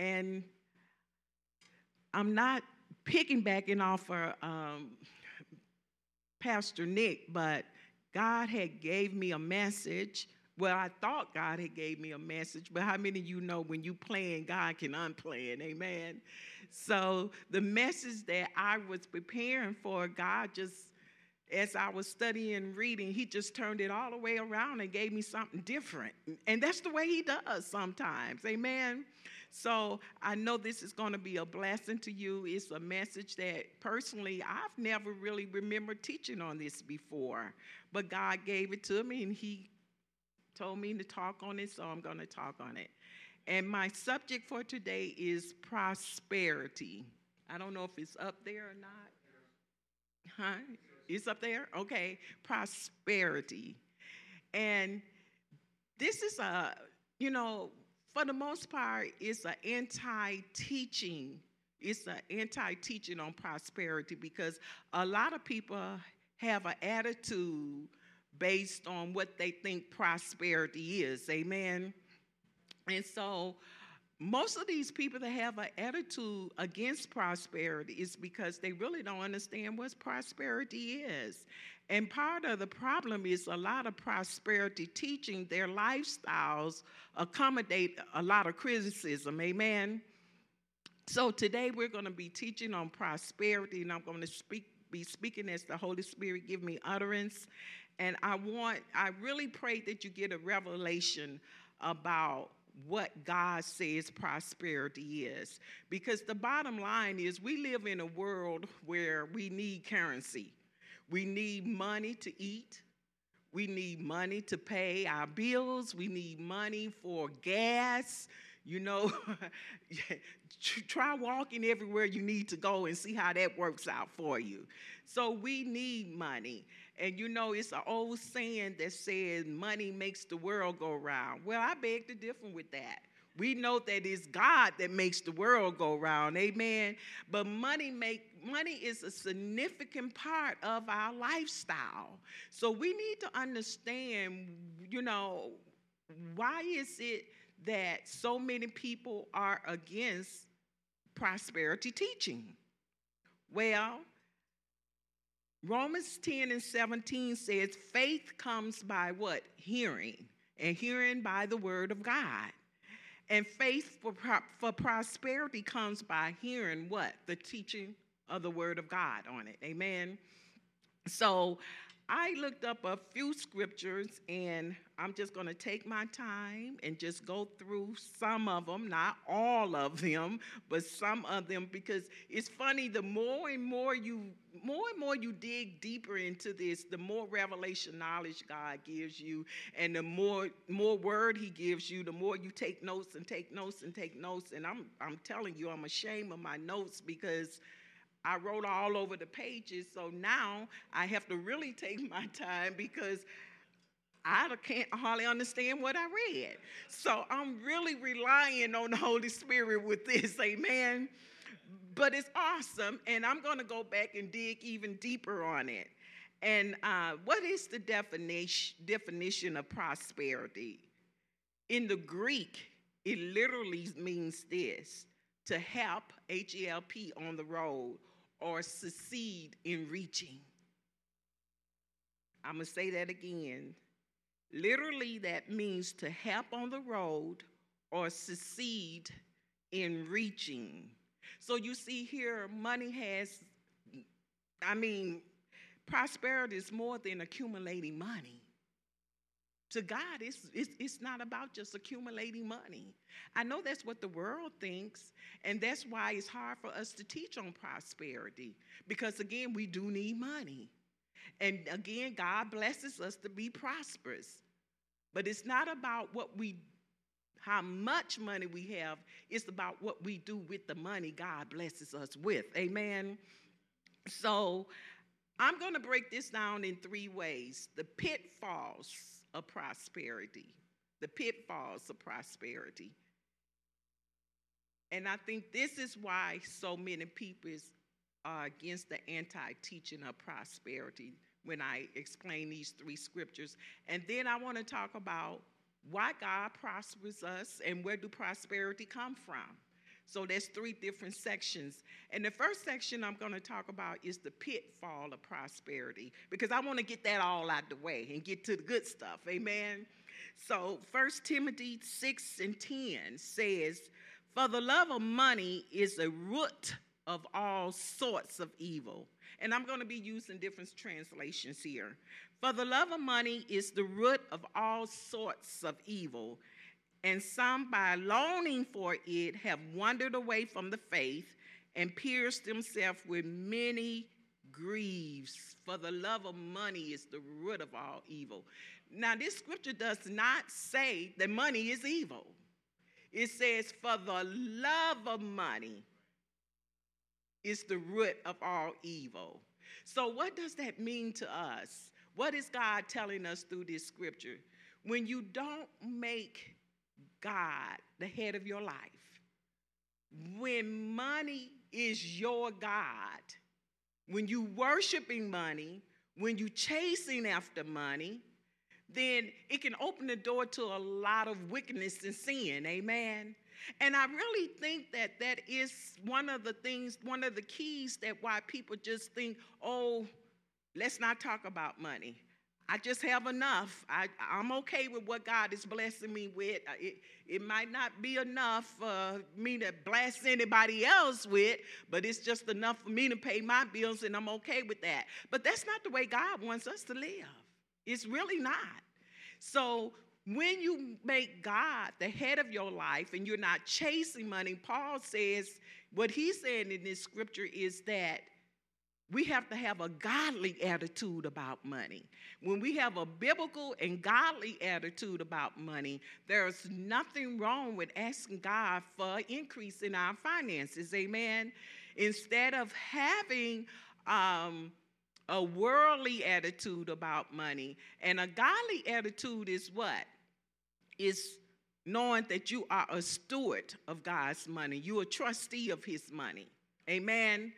And I'm not piggybacking off of um, Pastor Nick, but God had gave me a message. Well, I thought God had gave me a message, but how many of you know when you plan, God can unplan? Amen. So the message that I was preparing for, God just as I was studying and reading, he just turned it all the way around and gave me something different. And that's the way he does sometimes. Amen. So I know this is going to be a blessing to you. It's a message that personally I've never really remembered teaching on this before, but God gave it to me and he told me to talk on it, so I'm going to talk on it. And my subject for today is prosperity. I don't know if it's up there or not. Huh? It's up there? Okay. Prosperity. And this is a, you know, for the most part, it's an anti teaching. It's an anti teaching on prosperity because a lot of people have an attitude based on what they think prosperity is. Amen. And so, most of these people that have an attitude against prosperity is because they really don't understand what prosperity is. And part of the problem is a lot of prosperity teaching, their lifestyles accommodate a lot of criticism. Amen. So today we're going to be teaching on prosperity, and I'm going to speak, be speaking as the Holy Spirit give me utterance. And I want, I really pray that you get a revelation about what God says prosperity is. Because the bottom line is, we live in a world where we need currency. We need money to eat. We need money to pay our bills. We need money for gas. You know, try walking everywhere you need to go and see how that works out for you. So we need money. And you know, it's an old saying that says money makes the world go round. Well, I beg to differ with that. We know that it's God that makes the world go round. Amen. But money make money is a significant part of our lifestyle. So we need to understand, you know, why is it that so many people are against prosperity teaching? Well, Romans 10 and 17 says faith comes by what? Hearing, and hearing by the word of God. And faith for, for prosperity comes by hearing what? The teaching of the word of God on it. Amen. So I looked up a few scriptures and I'm just going to take my time and just go through some of them, not all of them, but some of them because it's funny the more and more you more and more you dig deeper into this, the more revelation knowledge God gives you and the more more word he gives you, the more you take notes and take notes and take notes and I'm I'm telling you I'm ashamed of my notes because I wrote all over the pages, so now I have to really take my time because I can't hardly understand what I read. So I'm really relying on the Holy Spirit with this, amen. But it's awesome, and I'm going to go back and dig even deeper on it. And uh, what is the definition, definition of prosperity? In the Greek, it literally means this to help, H E L P, on the road or succeed in reaching. I'm going to say that again. Literally, that means to help on the road or succeed in reaching. So you see here, money has, I mean, prosperity is more than accumulating money to God, it's, it's, it's not about just accumulating money. I know that's what the world thinks, and that's why it's hard for us to teach on prosperity because, again, we do need money. And again, God blesses us to be prosperous. But it's not about what we how much money we have, it's about what we do with the money God blesses us with. Amen. So, I'm going to break this down in three ways the pitfalls of prosperity, the pitfalls of prosperity. And I think this is why so many people are against the anti teaching of prosperity when I explain these three scriptures. And then I want to talk about why God prospers us and where do prosperity come from. So there's three different sections. And the first section I'm going to talk about is the pitfall of prosperity because I want to get that all out the way and get to the good stuff. Amen. So 1 Timothy 6 and 10 says, For the love of money is a root of all sorts of evil. And I'm going to be using different translations here. For the love of money is the root of all sorts of evil, and some by longing for it have wandered away from the faith and pierced themselves with many griefs. For the love of money is the root of all evil. Now, this scripture does not say that money is evil. It says, for the love of money is the root of all evil. So, what does that mean to us? What is God telling us through this scripture? When you don't make God the head of your life, when money is your God, when you worshiping money, when you chasing after money, then it can open the door to a lot of wickedness and sin. Amen. And I really think that that is one of the things, one of the keys that why people just think, oh, let's not talk about money. I just have enough. I, I'm okay with what God is blessing me with. Uh, it, it might not be enough for me to bless anybody else with, but it's just enough for me to pay my bills, and I'm okay with that. But that's not the way God wants us to live. It's really not. So when you make God the head of your life and you're not chasing money, Paul says, what he's saying in this scripture is that we have to have a godly attitude about money. When we have a biblical and godly attitude about money, there's nothing wrong with asking God for increase in our finances. Amen. Instead of having um, a worldly attitude about money. And a godly attitude is what? Is knowing that you are a steward of God's money, you're a trustee of His money. Amen.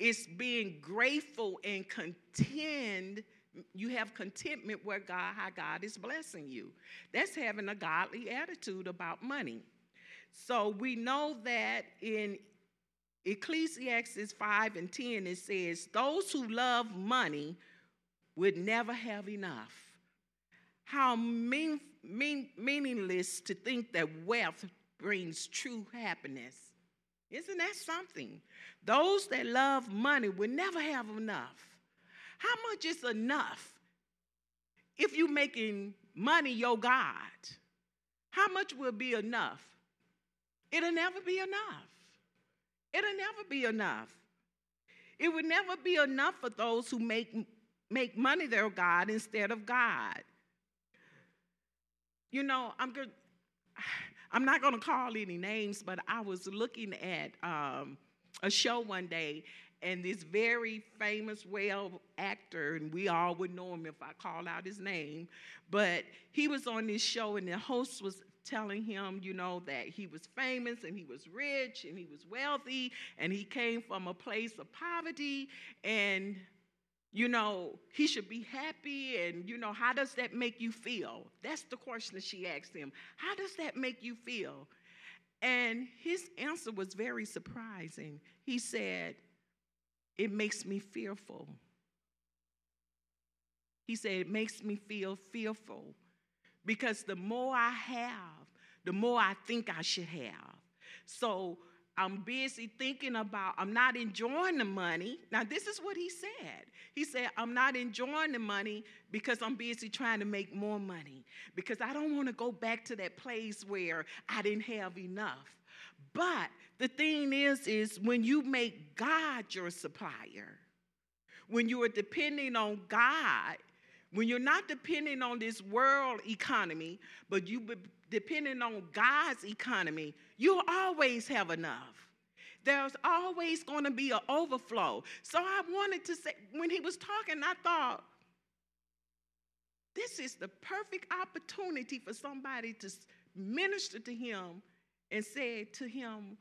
It's being grateful and content. You have contentment where God, how God is blessing you. That's having a godly attitude about money. So we know that in Ecclesiastes 5 and 10, it says, Those who love money would never have enough. How mean, mean, meaningless to think that wealth brings true happiness. Isn't that something? Those that love money will never have enough. How much is enough if you're making money your God? How much will be enough? It'll never be enough. It'll never be enough. It would never be enough for those who make, make money their God instead of God. You know, I'm good. I'm not going to call any names, but I was looking at um, a show one day, and this very famous, well actor, and we all would know him if I call out his name, but he was on this show, and the host was telling him, you know, that he was famous and he was rich and he was wealthy and he came from a place of poverty and, you know, he should be happy. And, you know, how does that make you feel? That's the question that she asked him. How does that make you feel? And his answer was very surprising. He said, It makes me fearful. He said, It makes me feel fearful because the more I have, the more I think I should have. So I'm busy thinking about, I'm not enjoying the money. Now, this is what he said. He said, I'm not enjoying the money because I'm busy trying to make more money, because I don't want to go back to that place where I didn't have enough. But the thing is, is when you make God your supplier, when you are depending on God when you're not depending on this world economy, but you depending on God's economy, you'll always have enough. There's always going to be an overflow. So I wanted to say, when he was talking, I thought, this is the perfect opportunity for somebody to minister to him and say to him,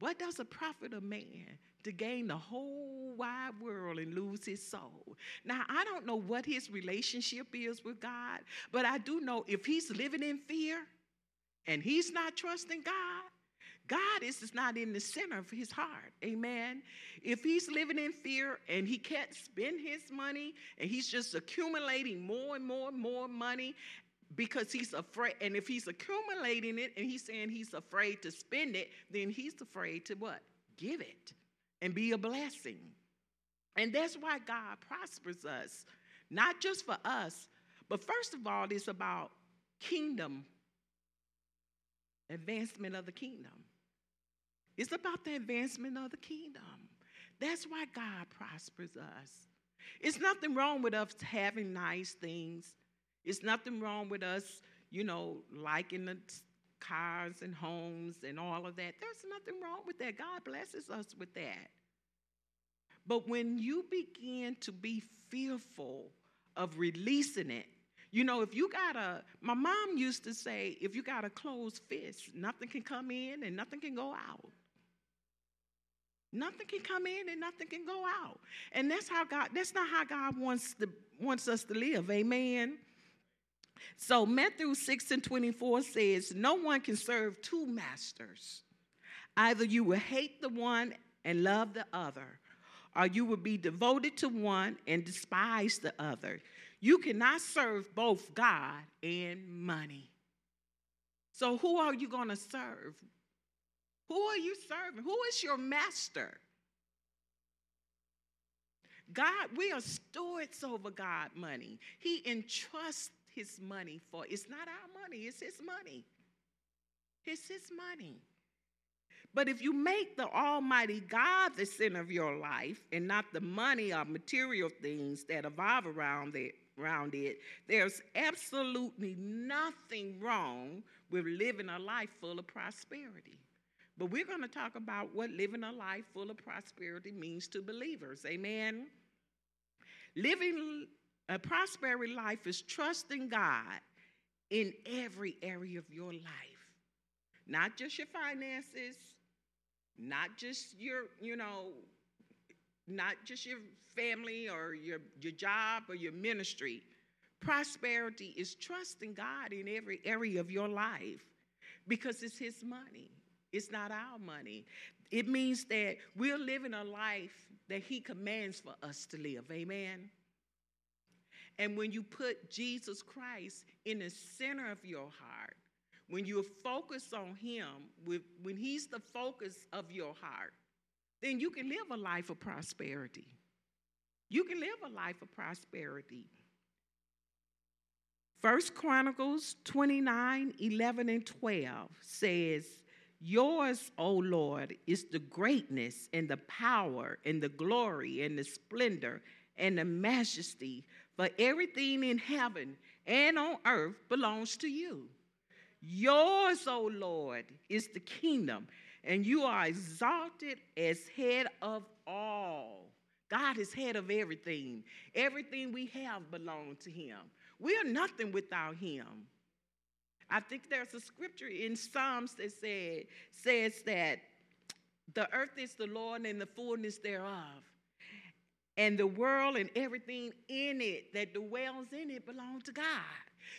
What does a profit a man to gain the whole wide world and lose his soul. Now, I don't know what his relationship is with God, but I do know if he's living in fear and he's not trusting God, God is, is not in the center of his heart. Amen. If he's living in fear and he can't spend his money and he's just accumulating more and more and more money because he's afraid, and if he's accumulating it and he's saying he's afraid to spend it, then he's afraid to what? Give it and be a blessing. And that's why God prospers us, not just for us, but first of all, it's about kingdom, advancement of the kingdom. It's about the advancement of the kingdom. That's why God prospers us. It's nothing wrong with us having nice things. It's nothing wrong with us, you know, liking the cars and homes and all of that. There's nothing wrong with that. God blesses us with that. But when you begin to be fearful of releasing it, you know, if you got a, my mom used to say, if you got a closed fist, nothing can come in and nothing can go out. Nothing can come in and nothing can go out. And that's how God, that's not how God wants, to, wants us to live. Amen. So Matthew 6 and 24 says, No one can serve two masters. Either you will hate the one and love the other, or you will be devoted to one and despise the other. You cannot serve both God and money. So, who are you going to serve? Who are you serving? Who is your master? God, we are stewards over God money. He entrusts his money for it's not our money, it's his money. It's his money. But if you make the Almighty God the center of your life and not the money or material things that evolve around it, around it, there's absolutely nothing wrong with living a life full of prosperity. But we're going to talk about what living a life full of prosperity means to believers. Amen. Living a prosperity life is trusting God in every area of your life, not just your finances, not just your, you know, not just your family or your, your job or your ministry. Prosperity is trusting God in every area of your life because it's His money, it's not our money. It means that we're living a life that He commands for us to live. Amen. And when you put Jesus Christ in the center of your heart, when you focus on Him, when He's the focus of your heart, then you can live a life of prosperity. You can live a life of prosperity. First Chronicles 29 11 and 12 says, Yours, O Lord, is the greatness and the power and the glory and the splendor and the majesty, for everything in heaven and on earth belongs to you. Yours, O Lord, is the kingdom, and you are exalted as head of all. God is head of everything. Everything we have belongs to Him. We are nothing without Him. I think there's a scripture in Psalms that said, says that the earth is the Lord and the fullness thereof. And the world and everything in it that dwells in it belong to God.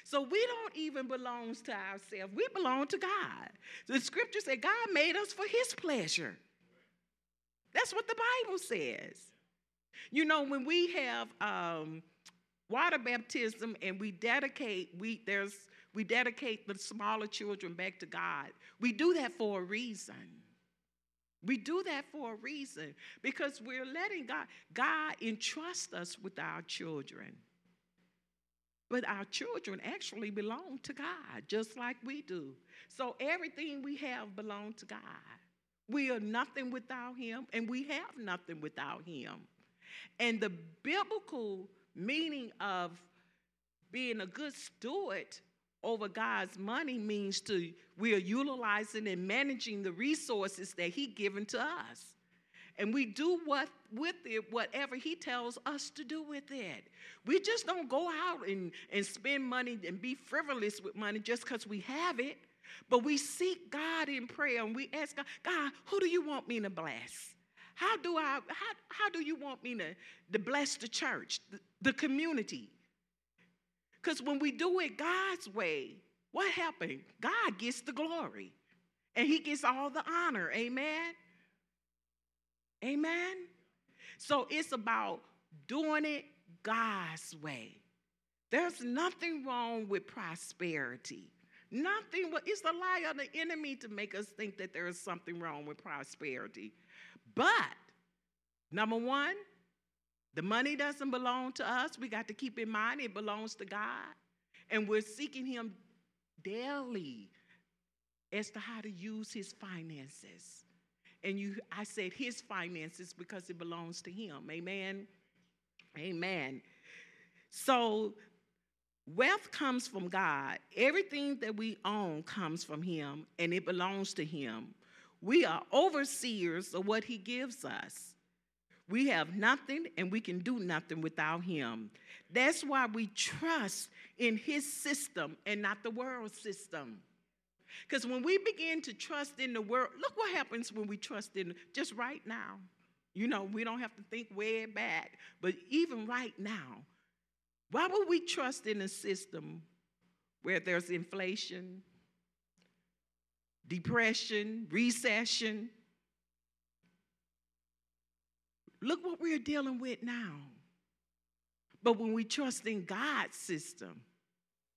So we don't even belong to ourselves. We belong to God. The scripture said God made us for his pleasure. That's what the Bible says. You know, when we have um, water baptism and we dedicate, we there's we dedicate the smaller children back to God. We do that for a reason. We do that for a reason because we're letting God, God entrust us with our children. But our children actually belong to God, just like we do. So everything we have belongs to God. We are nothing without Him, and we have nothing without Him. And the biblical meaning of being a good steward over God's money means to we are utilizing and managing the resources that He given to us. And we do what with it whatever he tells us to do with it. We just don't go out and, and spend money and be frivolous with money just because we have it. But we seek god in prayer and we ask god god who do you want me to bless? How do i how, how do you want me to, to bless the church the, the community because when we do it god's way what happened god gets the glory And he gets all the honor. Amen. Amen. So it's about doing it God's way. There's nothing wrong with prosperity. Nothing, it's a lie of the enemy to make us think that there is something wrong with prosperity. But, number one, the money doesn't belong to us. We got to keep in mind it belongs to God. And we're seeking Him daily as to how to use His finances. And you, I said His finances because it belongs to Him. Amen. Amen. So Wealth comes from God. Everything that we own comes from Him and it belongs to Him. We are overseers of what He gives us. We have nothing and we can do nothing without Him. That's why we trust in His system and not the world system. Because when we begin to trust in the world, look what happens when we trust in just right now. You know, we don't have to think way back, but even right now, why would we trust in a system where there's inflation, depression, recession? Look what we're dealing with now. But when we trust in God's system,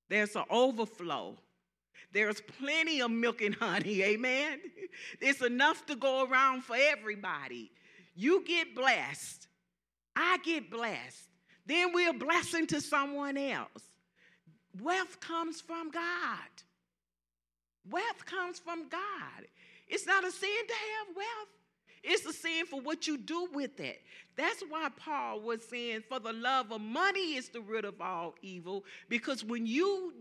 there's an overflow. There's plenty of milk and honey, amen? It's enough to go around for everybody. You get blessed, I get blessed then we're a blessing to someone else. Wealth comes from God. Wealth comes from God. It's not a sin to have wealth. It's a sin for what you do with it. That's why Paul was saying, for the love of money is the root of all evil. Because when you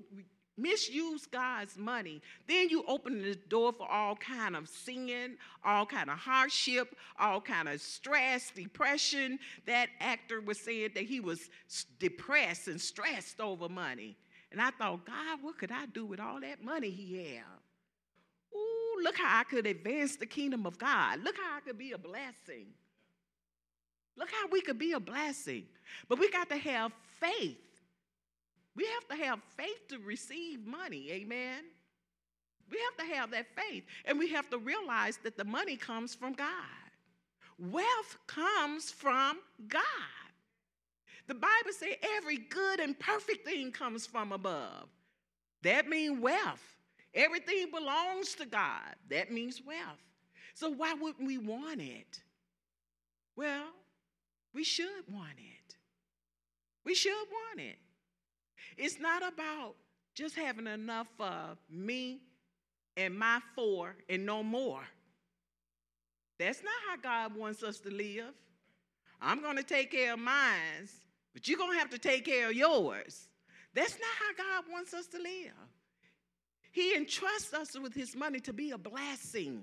misuse God's money, then you open the door for all kind of sin, all kind of hardship, all kind of stress, depression. That actor was saying that he was depressed and stressed over money. And I thought, God, what could I do with all that money he had? Ooh, look how I could advance the kingdom of God. Look how I could be a blessing. Look how we could be a blessing. But we got to have faith we have to have faith to receive money, amen? We have to have that faith. And we have to realize that the money comes from God. Wealth comes from God. The Bible says every good and perfect thing comes from above. That means wealth. Everything belongs to God. That means wealth. So why wouldn't we want it? Well, we should want it. We should want it. It's not about just having enough for me and my four and no more. That's not how God wants us to live. I'm going to take care of mine, but you're going to have to take care of yours. That's not how God wants us to live. He entrusts us with his money to be a blessing.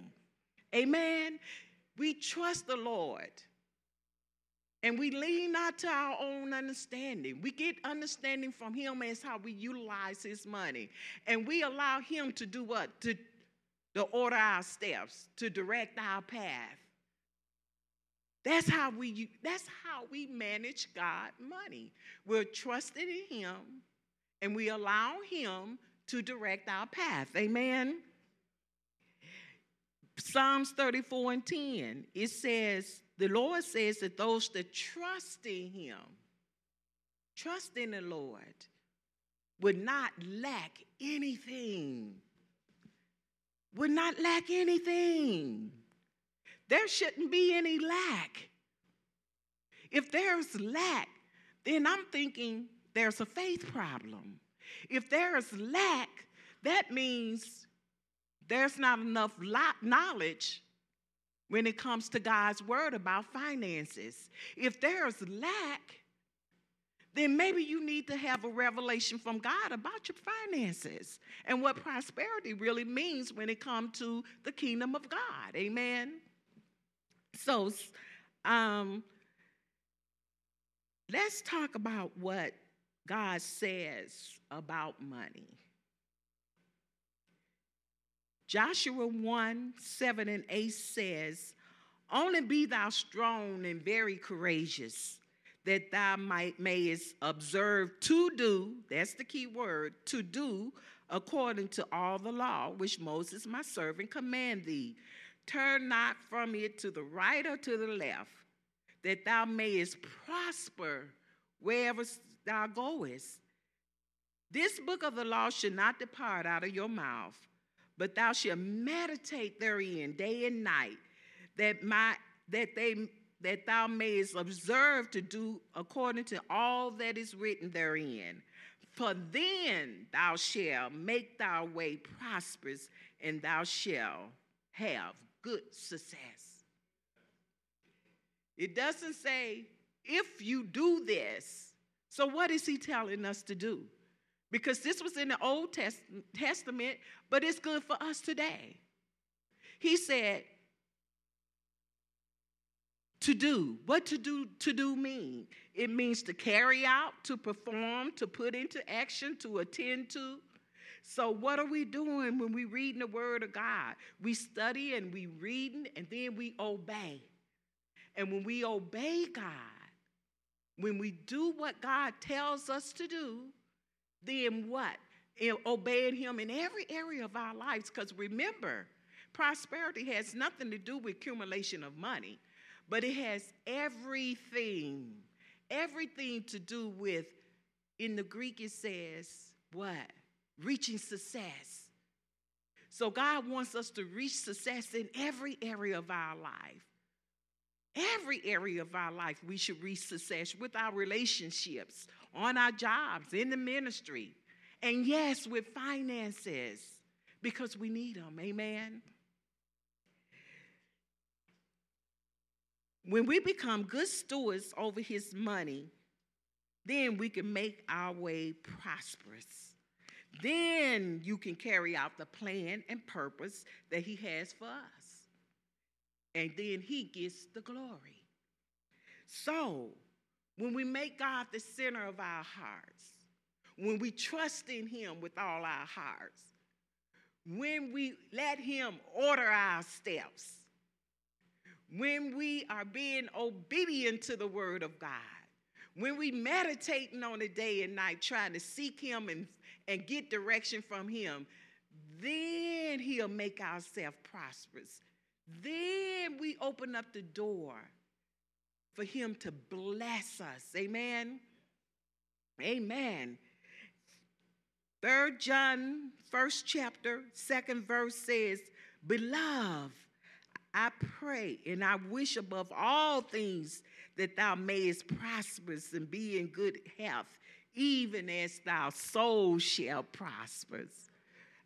Amen. We trust the Lord. And we lean not to our own understanding. We get understanding from Him as how we utilize His money. And we allow Him to do what? To, to order our steps, to direct our path. That's how we that's how we manage God money. We're trusting in him and we allow him to direct our path. Amen. Psalms 34 and 10, it says, the Lord says that those that trust in Him, trust in the Lord, would not lack anything. Would not lack anything. There shouldn't be any lack. If there's lack, then I'm thinking there's a faith problem. If there's lack, that means there's not enough knowledge when it comes to God's word about finances. If there's lack, then maybe you need to have a revelation from God about your finances and what prosperity really means when it comes to the kingdom of God. Amen. So, um, let's talk about what God says about money. Joshua 1 7 and 8 says, Only be thou strong and very courageous, that thou might mayest observe to do, that's the key word, to do according to all the law which Moses my servant command thee. Turn not from it to the right or to the left, that thou mayest prosper wherever thou goest. This book of the law should not depart out of your mouth, but thou shalt meditate therein day and night, that my that they that thou mayest observe to do according to all that is written therein. For then thou shalt make thy way prosperous, and thou shalt have good success. It doesn't say if you do this. So, what is he telling us to do? Because this was in the Old Testament, but it's good for us today. He said, to do. What to do to do mean? It means to carry out, to perform, to put into action, to attend to. So what are we doing when we reading the word of God? We study and we reading and then we obey. And when we obey God, when we do what God tells us to do, then what? In obeying him in every area of our lives because remember, prosperity has nothing to do with accumulation of money but it has everything, everything to do with, in the Greek it says, what? Reaching success. So God wants us to reach success in every area of our life. Every area of our life, we should reach success with our relationships, on our jobs, in the ministry, and yes, with finances, because we need them. Amen. When we become good stewards over his money, then we can make our way prosperous. Then you can carry out the plan and purpose that he has for us. And then he gets the glory. So, when we make God the center of our hearts, when we trust in him with all our hearts, when we let him order our steps, when we are being obedient to the word of God, when we meditating on it day and night, trying to seek him and, and get direction from him, then he'll make ourselves prosperous. Then we open up the door for him to bless us. Amen. Amen. Third John, first chapter, second verse says, Beloved, I pray and I wish above all things that thou mayest prosper and be in good health, even as thy soul shall prosper.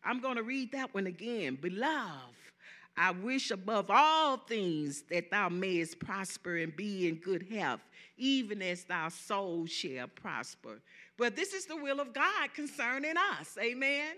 I'm going to read that one again. Beloved, I wish above all things that thou mayest prosper and be in good health, even as thy soul shall prosper. But this is the will of God concerning us. Amen.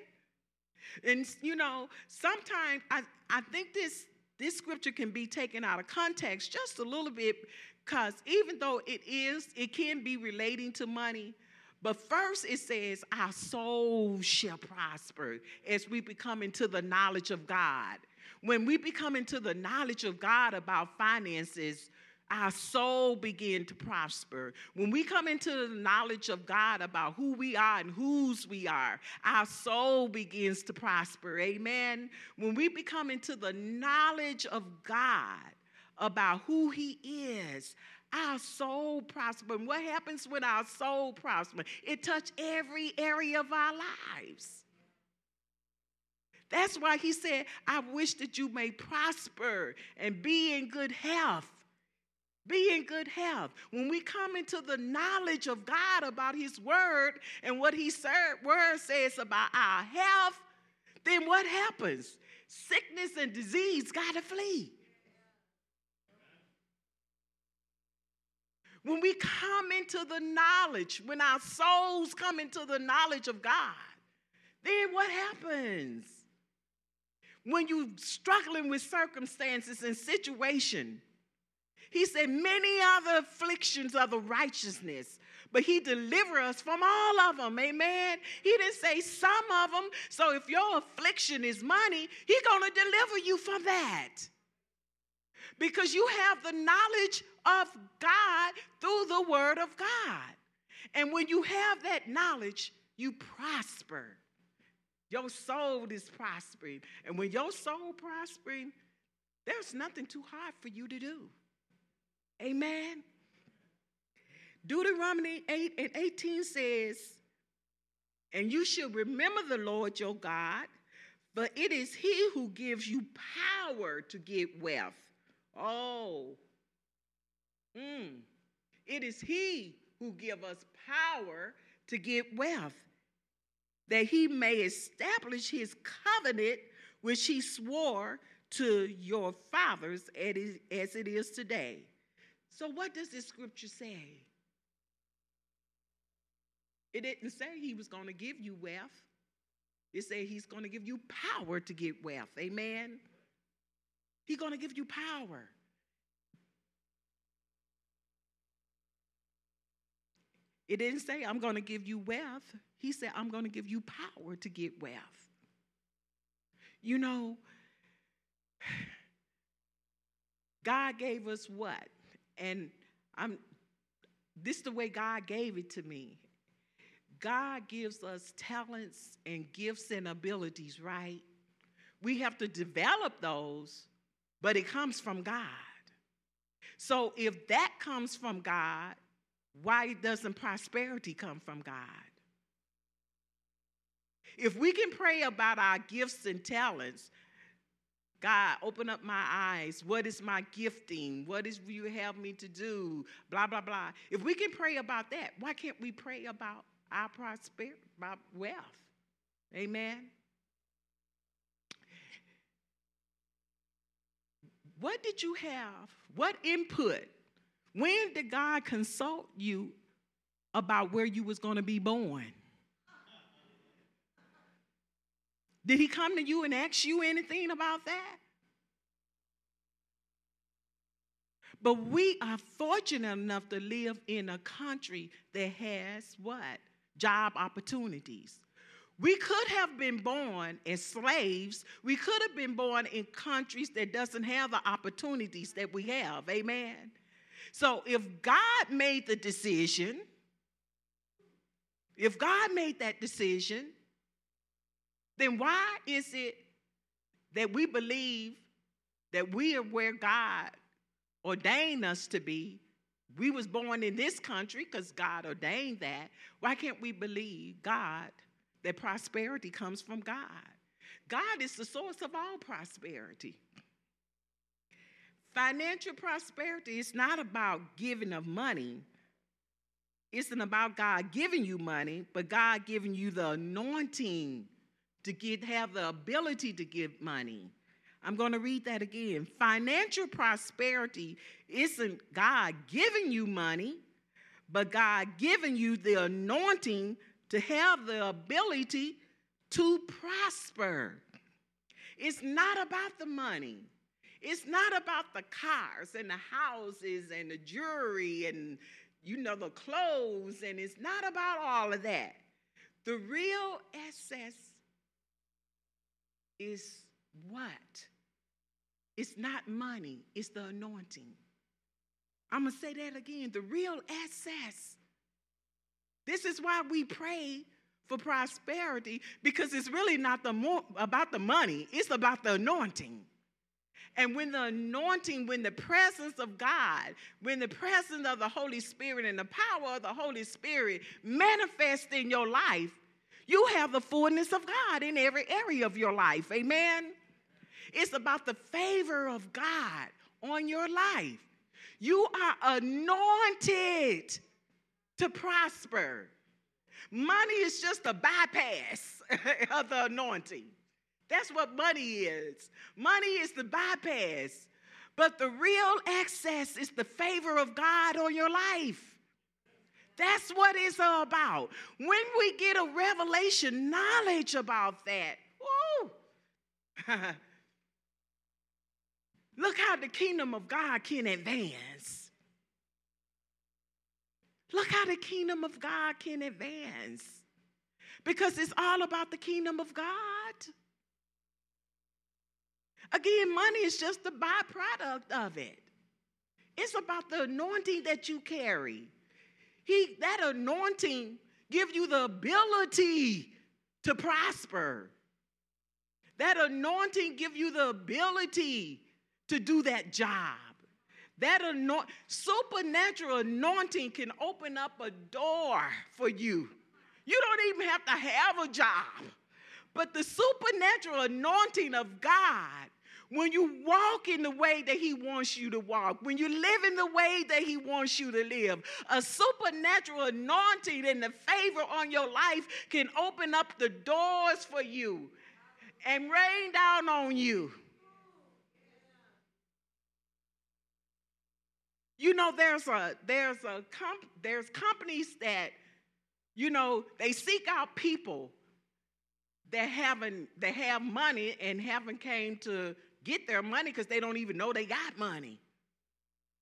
And you know, sometimes I, I think this this scripture can be taken out of context just a little bit because even though it is, it can be relating to money. But first, it says, Our soul shall prosper as we become into the knowledge of God. When we become into the knowledge of God about finances, our soul begin to prosper. When we come into the knowledge of God about who we are and whose we are, our soul begins to prosper. Amen. When we become into the knowledge of God about who He is, our soul prosper. And what happens when our soul prosper? It touches every area of our lives. That's why he said, I wish that you may prosper and be in good health be in good health. When we come into the knowledge of God about His Word and what His Word says about our health, then what happens? Sickness and disease got to flee. When we come into the knowledge, when our souls come into the knowledge of God, then what happens? When you're struggling with circumstances and situation, he said, Many other afflictions of the righteousness, but he deliver us from all of them. Amen. He didn't say some of them. So if your affliction is money, he's going to deliver you from that. Because you have the knowledge of God through the word of God. And when you have that knowledge, you prosper. Your soul is prospering. And when your soul prospering, there's nothing too hard for you to do. Amen. Deuteronomy 8 and 18 says, And you should remember the Lord your God, for it is he who gives you power to get wealth. Oh, mm. it is he who give us power to get wealth, that he may establish his covenant which he swore to your fathers as it is today. So, what does this scripture say? It didn't say he was going to give you wealth. It said he's going to give you power to get wealth. Amen. He's going to give you power. It didn't say, I'm going to give you wealth. He said, I'm going to give you power to get wealth. You know, God gave us what? And I'm this the way God gave it to me. God gives us talents and gifts and abilities, right? We have to develop those, but it comes from God. So if that comes from God, why doesn't prosperity come from God? If we can pray about our gifts and talents, God, open up my eyes. What is my gifting? What is you have me to do? Blah, blah, blah. If we can pray about that, why can't we pray about our prosperity, about wealth? Amen. What did you have? What input? When did God consult you about where you was going to be born? Did he come to you and ask you anything about that? But we are fortunate enough to live in a country that has what? Job opportunities. We could have been born as slaves. We could have been born in countries that doesn't have the opportunities that we have. Amen. So if God made the decision, if God made that decision, then why is it that we believe that we are where God ordained us to be? We was born in this country because God ordained that. Why can't we believe God that prosperity comes from God? God is the source of all prosperity. Financial prosperity is not about giving of money. It's not about God giving you money, but God giving you the anointing to get, have the ability to give money. I'm going to read that again. Financial prosperity isn't God giving you money, but God giving you the anointing to have the ability to prosper. It's not about the money. It's not about the cars and the houses and the jewelry and you know the clothes and it's not about all of that. The real essence is what? It's not money, it's the anointing. I'm going to say that again. The real access. This is why we pray for prosperity because it's really not the mo- about the money, it's about the anointing. And when the anointing, when the presence of God, when the presence of the Holy Spirit and the power of the Holy Spirit manifest in your life, you have the fullness of God in every area of your life. Amen. It's about the favor of God on your life. You are anointed to prosper. Money is just a bypass of the anointing. That's what money is. Money is the bypass. But the real access is the favor of God on your life. That's what it's about. When we get a revelation knowledge about that, woo, look how the kingdom of God can advance. Look how the kingdom of God can advance. Because it's all about the kingdom of God. Again, money is just the byproduct of it. It's about the anointing that you carry. He that anointing give you the ability to prosper. That anointing give you the ability to do that job. That anoint, supernatural anointing can open up a door for you. You don't even have to have a job. But the supernatural anointing of God, when you walk in the way that He wants you to walk, when you live in the way that He wants you to live, a supernatural anointing and the favor on your life can open up the doors for you and rain down on you. You know, there's a there's a comp, there's companies that, you know, they seek out people that haven't that have money and haven't came to get their money because they don't even know they got money.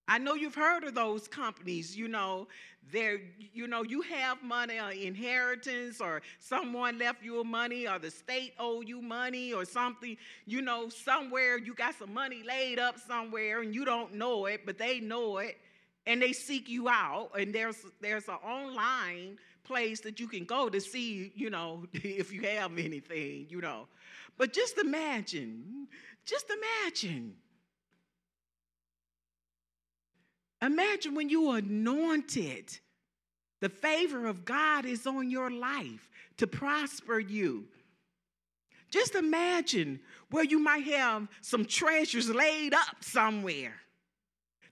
I know you've heard of those companies, you know, they're, you know, you have money or inheritance or someone left you money or the state owe you money or something, you know, somewhere you got some money laid up somewhere and you don't know it, but they know it and they seek you out and there's there's an online place that you can go to see, you know, if you have anything, you know. But just imagine, just imagine. Imagine when you are anointed, the favor of God is on your life to prosper you. Just imagine where you might have some treasures laid up somewhere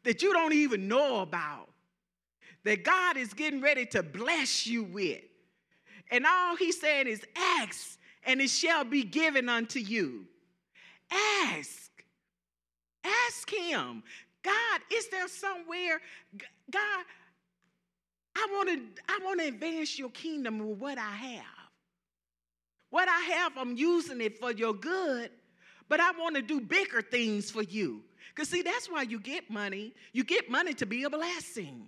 that you don't even know about that God is getting ready to bless you with. And all he's saying is, ask, and it shall be given unto you. Ask. Ask him. God, is there somewhere, God, I want to I want to advance your kingdom with what I have. What I have, I'm using it for your good, but I want to do bigger things for you. Because see, that's why you get money. You get money to be a blessing.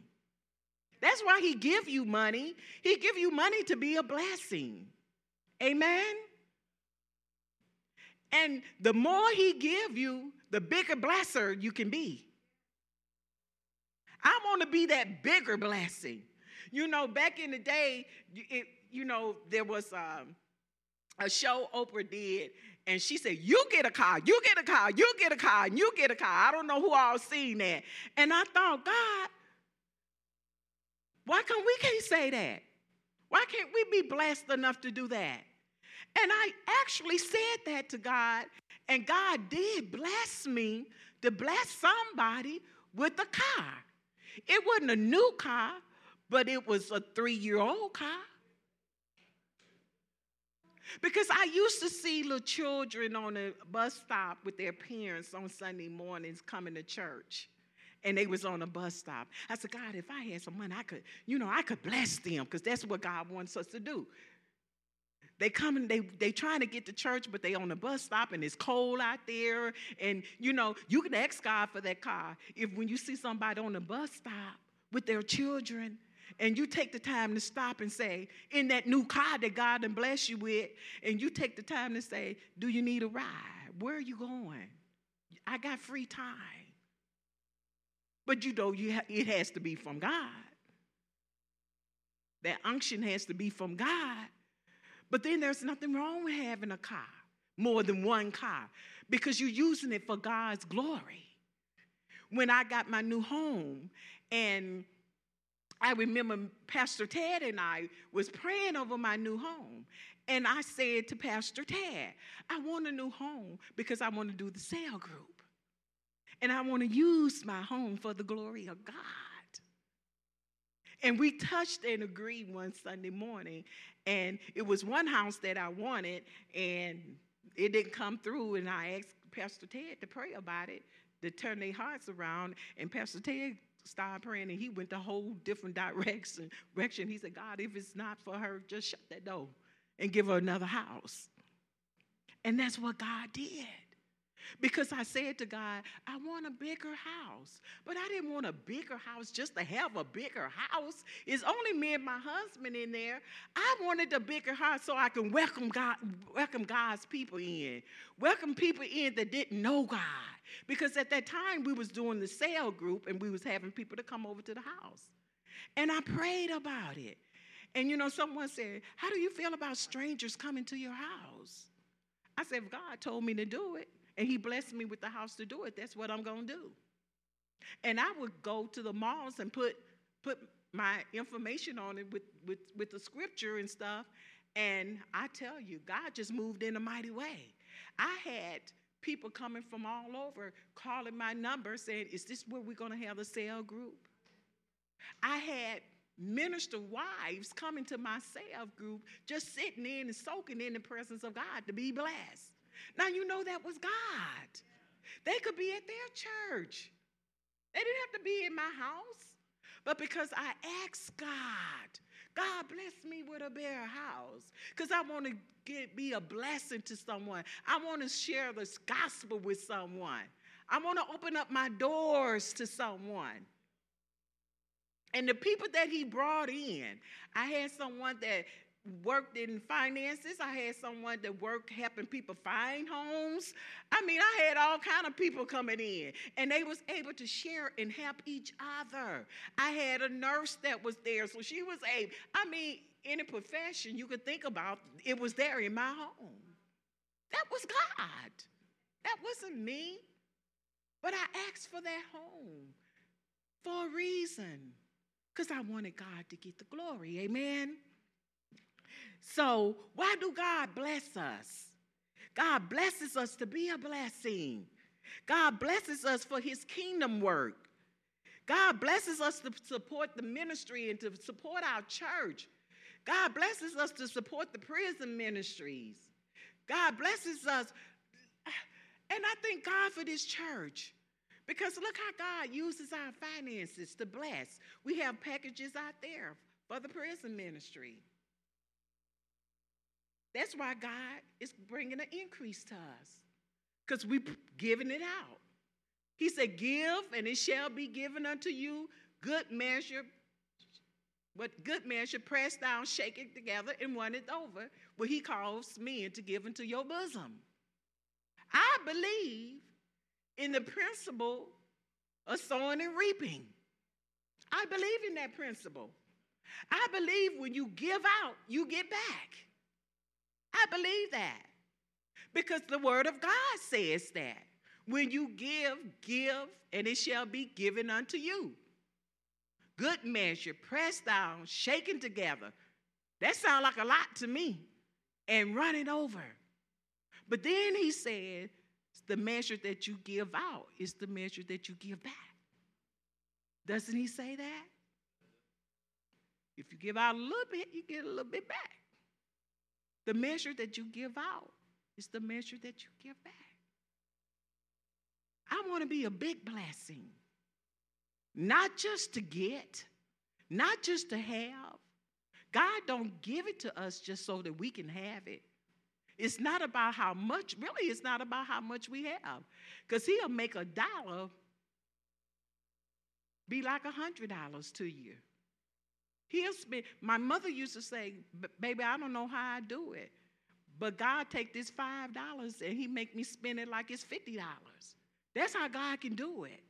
That's why he give you money. He give you money to be a blessing. Amen. And the more he give you, the bigger blesser you can be. I want to be that bigger blessing. You know, back in the day, it, you know, there was um, a show Oprah did, and she said, You get a car, you get a car, you get a car, and you get a car. I don't know who all seen that. And I thought, God, why can't we can't say that? Why can't we be blessed enough to do that? And I actually said that to God, and God did bless me to bless somebody with a car. It wasn't a new car, but it was a three year old car. Because I used to see little children on a bus stop with their parents on Sunday mornings coming to church and they was on a bus stop. I said, God, if I had some money, I could, you know, I could bless them because that's what God wants us to do. They come and they they trying to get to church, but they on the bus stop and it's cold out there. And you know, you can ask God for that car. If when you see somebody on the bus stop with their children, and you take the time to stop and say, in that new car that God done bless you with, and you take the time to say, Do you need a ride? Where are you going? I got free time. But you know, you ha- it has to be from God. That unction has to be from God. But then there's nothing wrong with having a car, more than one car, because you're using it for God's glory. When I got my new home, and I remember Pastor Ted and I was praying over my new home. And I said to Pastor Ted, I want a new home because I want to do the cell group. And I want to use my home for the glory of God. And we touched and agreed one Sunday morning. And it was one house that I wanted, and it didn't come through. And I asked Pastor Ted to pray about it, to turn their hearts around. And Pastor Ted started praying, and he went a whole different direction. Direction. He said, God, if it's not for her, just shut that door and give her another house. And that's what God did. Because I said to God, I want a bigger house. But I didn't want a bigger house just to have a bigger house. It's only me and my husband in there. I wanted a bigger house so I can welcome God, welcome God's people in. Welcome people in that didn't know God. Because at that time we was doing the cell group and we was having people to come over to the house. And I prayed about it. And you know, someone said, How do you feel about strangers coming to your house? I said, if God told me to do it and He blessed me with the house to do it, that's what I'm going to do. And I would go to the malls and put, put my information on it with, with, with the scripture and stuff. And I tell you, God just moved in a mighty way. I had people coming from all over calling my number saying, Is this where we're going to have a cell group? I had minister wives coming to my cell group, just sitting in and soaking in the presence of God to be blessed. Now, you know that was God. They could be at their church, they didn't have to be in my house. But because I asked God, God bless me with a bare house because I want to be a blessing to someone. I want to share this gospel with someone. I want to open up my doors to someone. And the people that he brought in, I had someone that worked in finances. I had someone that worked helping people find homes. I mean, I had all kind of people coming in, and they was able to share and help each other. I had a nurse that was there, so she was able. I mean, any profession you could think about, it was there in my home. That was God. That wasn't me. But I asked for that home for a reason, because I wanted God to get the glory. Amen. So, why do God bless us? God blesses us to be a blessing. God blesses us for his kingdom work. God blesses us to support the ministry and to support our church. God blesses us to support the prison ministries. God blesses us. And I thank God for this church because look how God uses our finances to bless. We have packages out there for the prison ministry. That's why God is bringing an increase to us because we're giving it out. He said, Give, and it shall be given unto you, good measure. But good measure, pressed down, shake it together, and run it over, where he calls men to give into your bosom. I believe in the principle of sowing and reaping. I believe in that principle. I believe when you give out, you get back. I believe that because the word of God says that. When you give, give, and it shall be given unto you. Good measure, pressed down, shaken together. That sounds like a lot to me. And running over. But then he said, the measure that you give out is the measure that you give back. Doesn't he say that? If you give out a little bit, you get a little bit back. The measure that you give out is the measure that you give back. I want to be a big blessing, not just to get, not just to have. God don't give it to us just so that we can have it. It's not about how much, really, it's not about how much we have. Because he'll make a dollar be like a hundred dollars to you. He'll spend. My mother used to say, "Baby, I don't know how I do it, but God take this five dollars and He make me spend it like it's fifty dollars. That's how God can do it.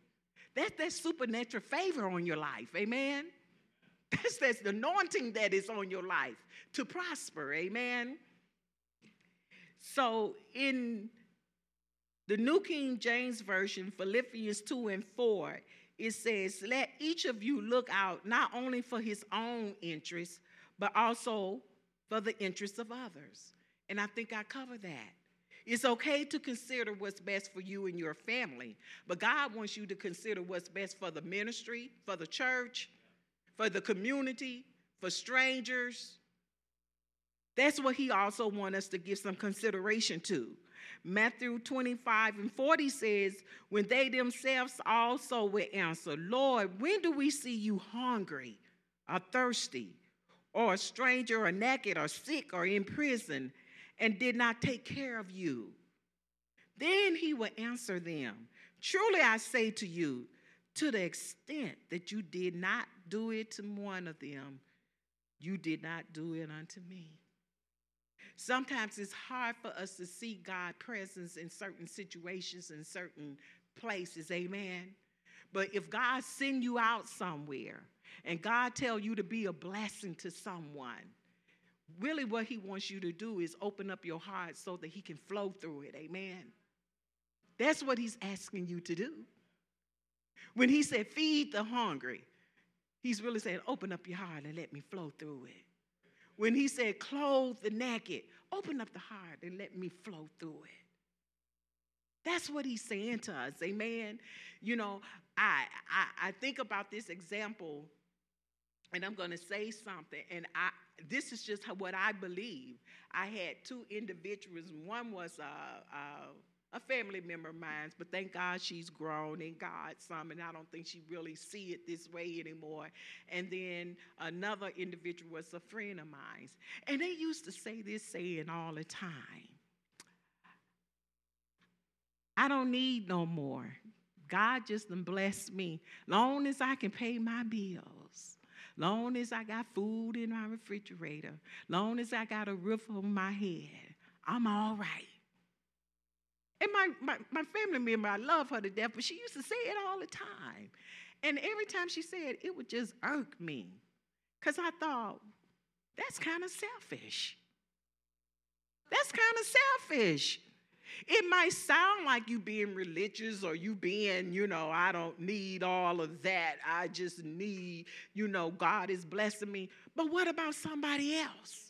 That's that supernatural favor on your life. Amen. That's that's the anointing that is on your life to prosper. Amen. So in the New King James Version, Philippians 2 and 4, it says, Let each of you look out not only for his own interests, but also for the interests of others. And I think I cover that. It's okay to consider what's best for you and your family, but God wants you to consider what's best for the ministry, for the church, for the community, for strangers. That's what He also wants us to give some consideration to. Matthew 25 and 40 says, When they themselves also will answer, Lord, when do we see you hungry or thirsty, or a stranger, or naked, or sick, or in prison, and did not take care of you? Then he will answer them, Truly I say to you, to the extent that you did not do it to one of them, you did not do it unto me. Sometimes it's hard for us to see God's presence in certain situations in certain places. Amen. But if God send you out somewhere and God tell you to be a blessing to someone, really what he wants you to do is open up your heart so that he can flow through it. Amen. That's what he's asking you to do. When he said, feed the hungry, he's really saying, open up your heart and let me flow through it. When he said, clothe the naked, open up the heart and let me flow through it. That's what he's saying to us, amen. You know, I, I, I think about this example, and I'm going to say something, and I this is just what I believe. I had two individuals. One was a, a, a family member of mine, but thank God she's grown in God some, and I don't think she really see it this way anymore. And then another individual was a friend of mine, and they used to say this saying all the time. I don't need no more. God just bless me. Long as I can pay my bills. Long as I got food in my refrigerator. Long as I got a roof over my head. I'm all right. And my, my, my family member, I love her to death, but she used to say it all the time. And every time she said it, it would just irk me. Because I thought, that's kind of selfish. That's kind of selfish. It might sound like you being religious or you being, you know, I don't need all of that. I just need, you know, God is blessing me. But what about somebody else?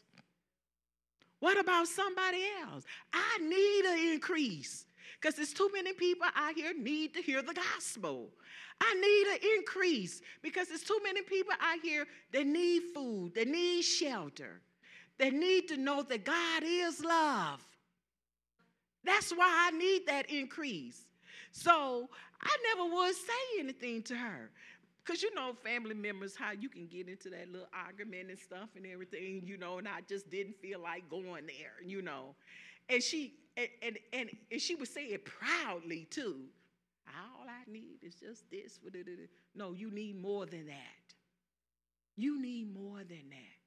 What about somebody else? I need an increase because there's too many people out here need to hear the gospel. I need an increase because there's too many people out here that need food, that need shelter, that need to know that God is love. That's why I need that increase. So I never would say anything to her. Because you know, family members, how you can get into that little argument and stuff and everything, you know, and I just didn't feel like going there, you know. And she and and, and, and she would say it proudly too. All I need is just this. No, you need more than that. You need more than that.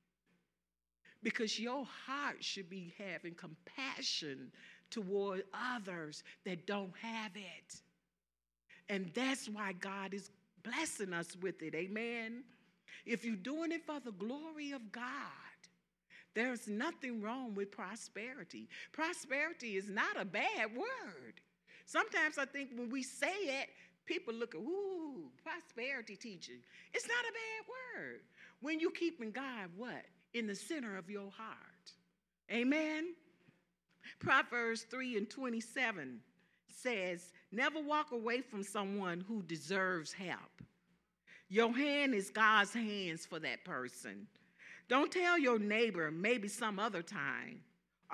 Because your heart should be having compassion toward others that don't have it. And that's why God is blessing us with it. Amen. If you're doing it for the glory of God, there's nothing wrong with prosperity. Prosperity is not a bad word. Sometimes I think when we say it, people look at, ooh, prosperity teaching. It's not a bad word. When you keeping God what? In the center of your heart. Amen. Proverbs 3 and 27 says, Never walk away from someone who deserves help. Your hand is God's hands for that person. Don't tell your neighbor maybe some other time,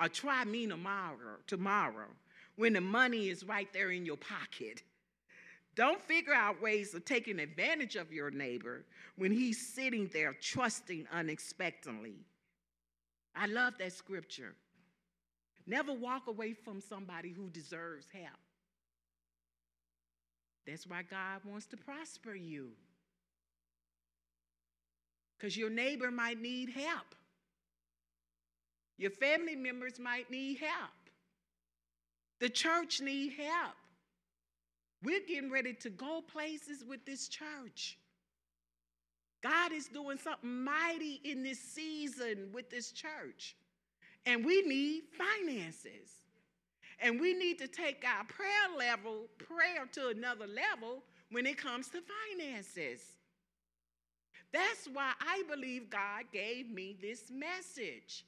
or try me tomorrow, tomorrow when the money is right there in your pocket. Don't figure out ways of taking advantage of your neighbor when he's sitting there trusting unexpectedly. I love that scripture. Never walk away from somebody who deserves help. That's why God wants to prosper you. Because your neighbor might need help. Your family members might need help. The church need help. We're getting ready to go places with this church. God is doing something mighty in this season with this church. And we need finances. And we need to take our prayer level, prayer to another level when it comes to finances. That's why I believe God gave me this message.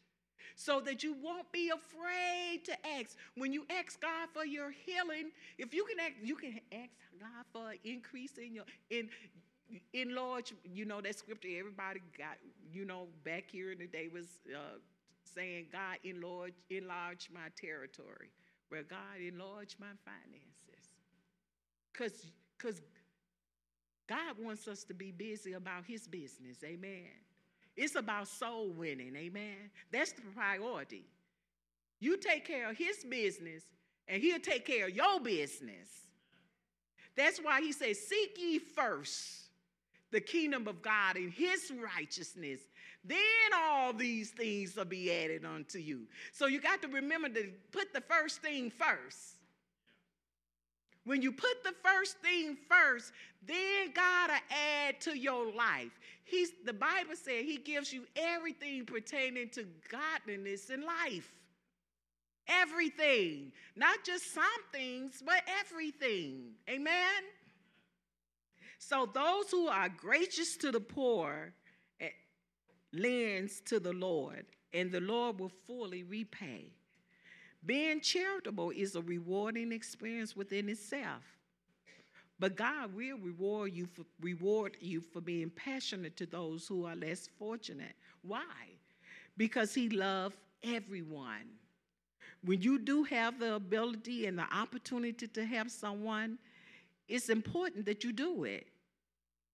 So that you won't be afraid to ask. When you ask God for your healing, if you can ask, you can ask God for an increase in your in enlarge, you know that scripture everybody got, you know, back here in the day was uh, saying, God, enlarge, enlarge my territory, where God enlarge my finances. Because because God wants us to be busy about his business. Amen. It's about soul winning. Amen. That's the priority. You take care of his business, and he'll take care of your business. That's why he says, Seek ye first the kingdom of God and his righteousness, then all these things will be added unto you. So you got to remember to put the first thing first. When you put the first thing first, then God will add to your life. He's, the Bible said he gives you everything pertaining to godliness in life. Everything. Not just some things, but everything. Amen? So those who are gracious to the poor lends to the Lord, and the Lord will fully repay. Being charitable is a rewarding experience within itself. But God will reward you for, reward you for being passionate to those who are less fortunate. Why? Because He loves everyone. When you do have the ability and the opportunity to help someone, it's important that you do it.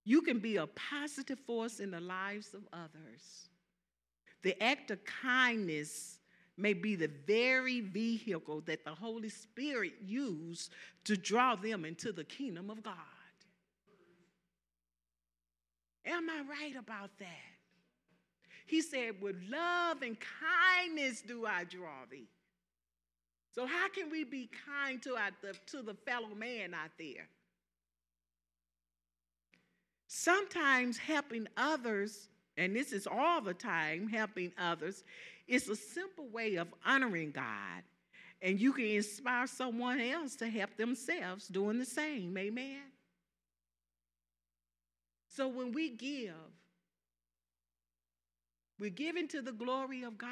You can be a positive force in the lives of others. The act of kindness may be the very vehicle that the Holy Spirit used to draw them into the kingdom of God. Am I right about that? He said, With love and kindness do I draw thee. So, how can we be kind to, our, to the fellow man out there? Sometimes helping others, and this is all the time helping others, it's a simple way of honoring God, and you can inspire someone else to help themselves doing the same. Amen. So when we give, we're giving to the glory of God.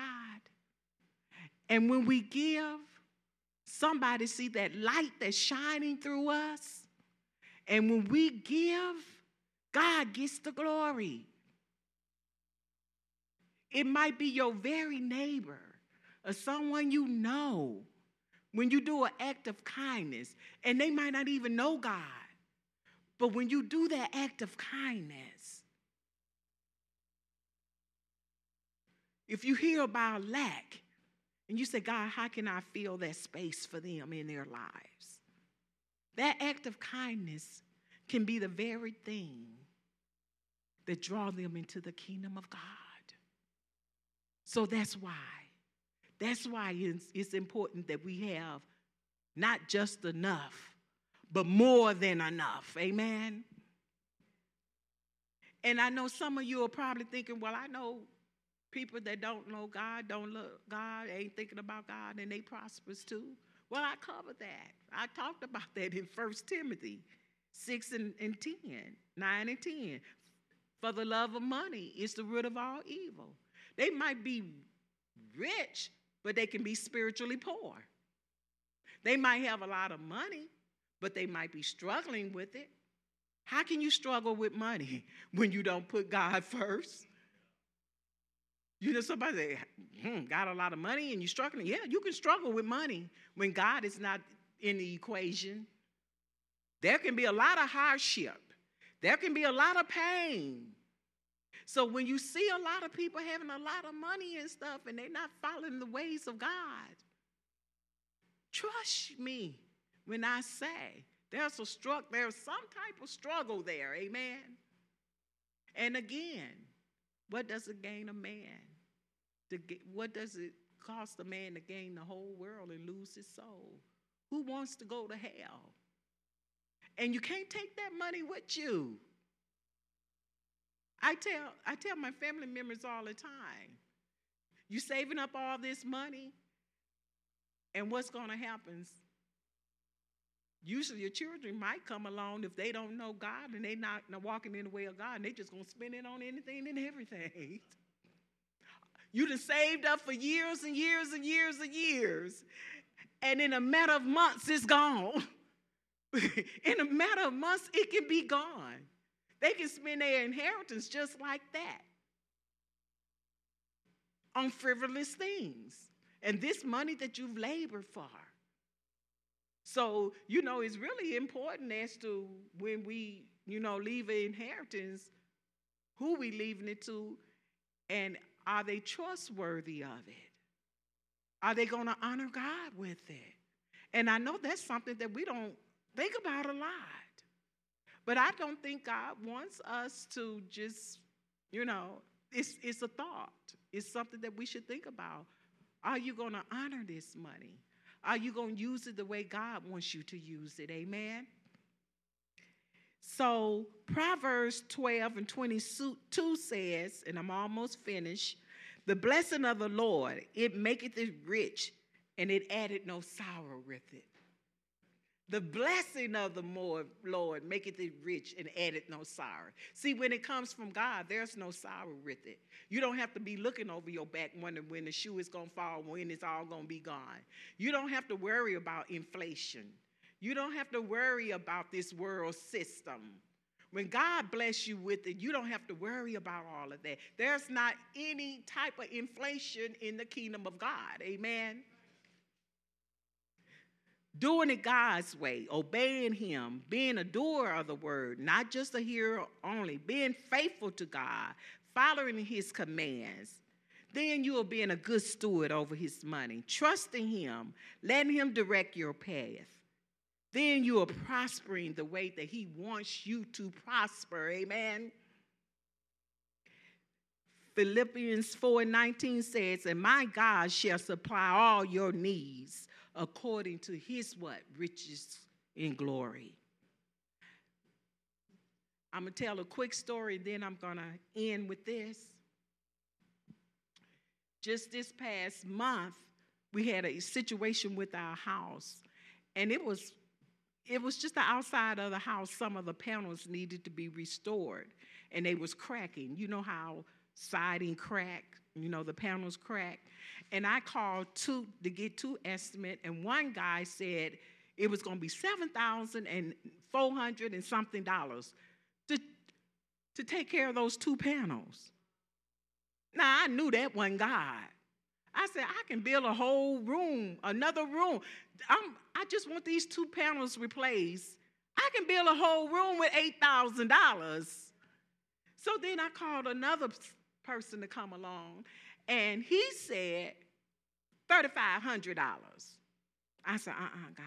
And when we give, somebody see that light that's shining through us. And when we give, God gets the glory. It might be your very neighbor or someone you know when you do an act of kindness, and they might not even know God. But when you do that act of kindness, if you hear about lack and you say, God, how can I fill that space for them in their lives? That act of kindness can be the very thing that draw them into the kingdom of God. So that's why. That's why it's, it's important that we have not just enough, but more than enough. Amen. And I know some of you are probably thinking, well, I know people that don't know God, don't look God, ain't thinking about God, and they prosperous too. Well, I covered that. I talked about that in First Timothy 6 and, and 10, 9 and 10. For the love of money is the root of all evil. They might be rich, but they can be spiritually poor. They might have a lot of money, but they might be struggling with it. How can you struggle with money when you don't put God first? You know, somebody say, hmm, got a lot of money and you're struggling. Yeah, you can struggle with money when God is not in the equation. There can be a lot of hardship, there can be a lot of pain. So when you see a lot of people having a lot of money and stuff and they're not following the ways of God, trust me when I say there's a struggle, there's some type of struggle there, amen. And again, what does it gain a man? To get, what does it cost a man to gain the whole world and lose his soul? Who wants to go to hell? And you can't take that money with you. I tell, I tell my family members all the time, you saving up all this money, and what's going to happen? Usually your children might come along if they don't know God and they're not, not walking in the way of God, and they're just going to spend it on anything and everything. you have saved up for years and years and years and years, and in a matter of months, it's gone. in a matter of months, it can be gone. They can spend their inheritance just like that on frivolous things. And this money that you've labored for. So, you know, it's really important as to when we, you know, leave an inheritance, who we leaving it to, and are they trustworthy of it? Are they going to honor God with it? And I know that's something that we don't think about a lot. But I don't think God wants us to just, you know, it's, it's a thought. It's something that we should think about. Are you going to honor this money? are you going to use it the way God wants you to use it? Amen. So, Proverbs 12 and 22 says, and I'm almost finished the blessing of the Lord, it maketh it rich, and it added no sorrow with it. The blessing of the Lord maketh it rich and added no sorrow. See, when it comes from God, there's no sorrow with it. You don't have to be looking over your back wondering when the shoe is going to fall, when it's all going to be gone. You don't have to worry about inflation. You don't have to worry about this world system. When God bless you with it, you don't have to worry about all of that. There's not any type of inflation in the kingdom of God. Amen doing it God's way, obeying Him, being a doer of the word, not just a hearer only, being faithful to God, following His commands. Then you are being a good steward over His money, trusting Him, letting Him direct your path. Then you are prospering the way that He wants you to prosper. Amen. Philippians 4 and 19 says, And my God shall supply all your needs according to his what? Riches in glory. I'm going to tell a quick story, then I'm going to end with this. Just this past month, we had a situation with our house, and it was it was just the outside of the house. Some of the panels needed to be restored, and they was cracking. You know how siding crack, you know, the panels crack. And I called two to get two estimate, and one guy said it was going to be seven thousand and four hundred and something dollars to to take care of those two panels. Now I knew that one guy. I said I can build a whole room, another room. I'm, I just want these two panels replaced. I can build a whole room with eight thousand dollars. So then I called another person to come along, and he said $3,500. I said, uh uh-uh, uh God.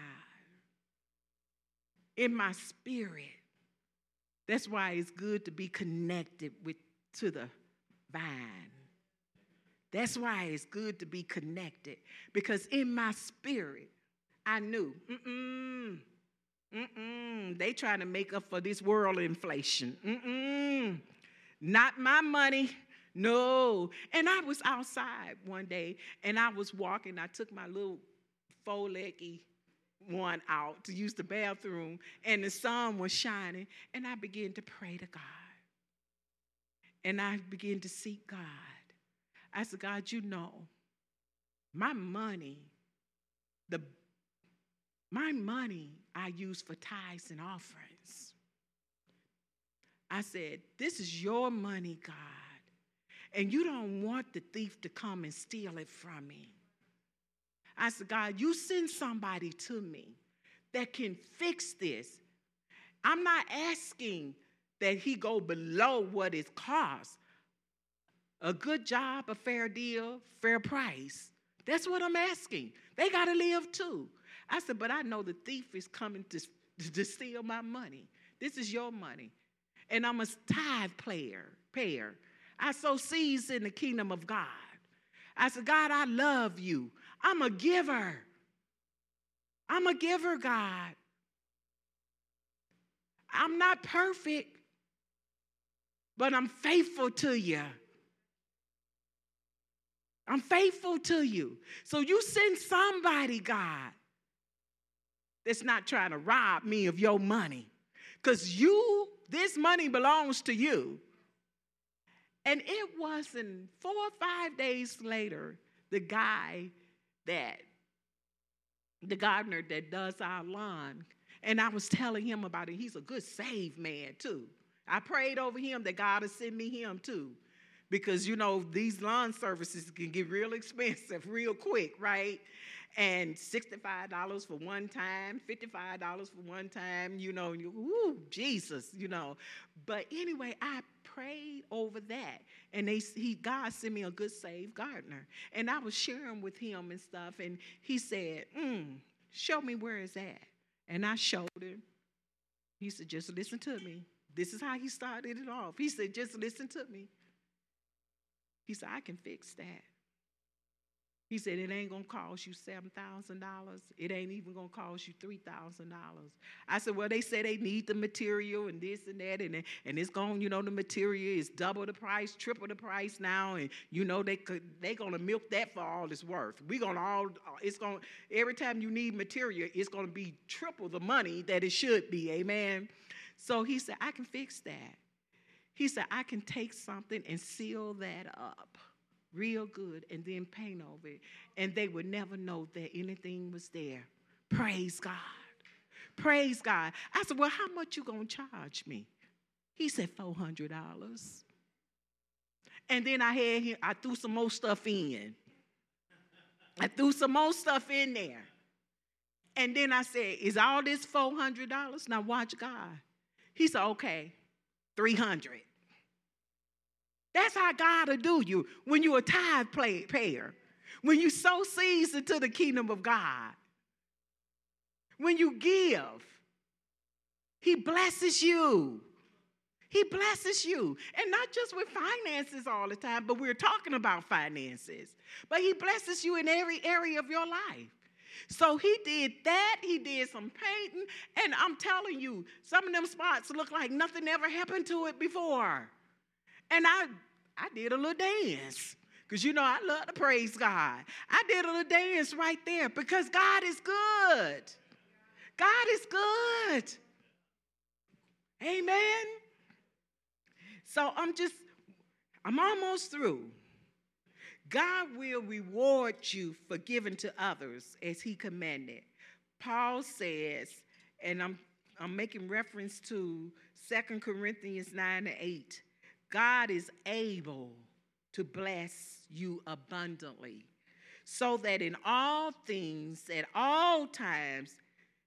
In my spirit, that's why it's good to be connected with, to the vine. That's why it's good to be connected because in my spirit, I knew, mm-mm, mm-mm, they trying to make up for this world inflation. Mm-mm, not my money, no. And I was outside one day and I was walking. I took my little four leggy one out to use the bathroom, and the sun was shining, and I began to pray to God. And I began to seek God. I said, God, you know, my money, the my money I use for tithes and offerings. I said, This is your money, God. And you don't want the thief to come and steal it from me. I said, God, you send somebody to me that can fix this. I'm not asking that he go below what it costs. A good job, a fair deal, fair price. That's what I'm asking. They got to live too. I said, but I know the thief is coming to, to steal my money. This is your money. And I'm a tithe player, payer. I sow seeds in the kingdom of God. I said, God, I love you. I'm a giver. I'm a giver, God. I'm not perfect, but I'm faithful to you. I'm faithful to you. So you send somebody, God, that's not trying to rob me of your money. Because you, this money belongs to you. And it wasn't four or five days later, the guy that, the gardener that does our lawn, and I was telling him about it. He's a good save man, too. I prayed over him that God would send me him, too. Because, you know, these lawn services can get real expensive real quick, right? and $65 for one time, $55 for one time, you know, you, ooh, Jesus, you know. But anyway, I prayed over that. And they, he, God sent me a good saved gardener. And I was sharing with him and stuff. And he said, mm, show me where it's at. And I showed him. He said, just listen to me. This is how he started it off. He said, just listen to me. He said, I can fix that. He said, It ain't gonna cost you $7,000. It ain't even gonna cost you $3,000. I said, Well, they say they need the material and this and that, and, and it's going, you know, the material is double the price, triple the price now, and you know, they could they gonna milk that for all it's worth. we gonna all, uh, it's gonna, every time you need material, it's gonna be triple the money that it should be, amen. So he said, I can fix that. He said, I can take something and seal that up real good and then paint over it. And they would never know that anything was there. Praise God. Praise God. I said, Well, how much you gonna charge me? He said, $400. And then I had him, I threw some more stuff in. I threw some more stuff in there. And then I said, Is all this $400? Now watch God. He said, Okay, 300 that's how God will do you when you're a tithe payer, when you sow seeds into the kingdom of God, when you give. He blesses you. He blesses you. And not just with finances all the time, but we're talking about finances. But He blesses you in every area of your life. So he did that. He did some painting. And I'm telling you, some of them spots look like nothing ever happened to it before. And I, I did a little dance. Because you know, I love to praise God. I did a little dance right there because God is good. God is good. Amen. So I'm just, I'm almost through. God will reward you for giving to others as he commanded. Paul says, and I'm, I'm making reference to 2 Corinthians 9 and 8. God is able to bless you abundantly, so that in all things, at all times,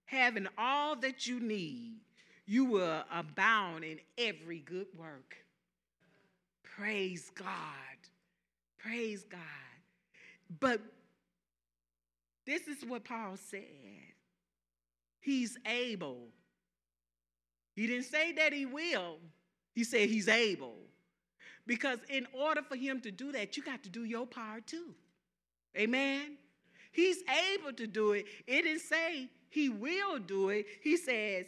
having all that you need, you will abound in every good work. Praise God. Praise God. But this is what Paul said He's able. He didn't say that he will, he said he's able. Because in order for him to do that, you got to do your part too. Amen. He's able to do it. It didn't say he will do it. He says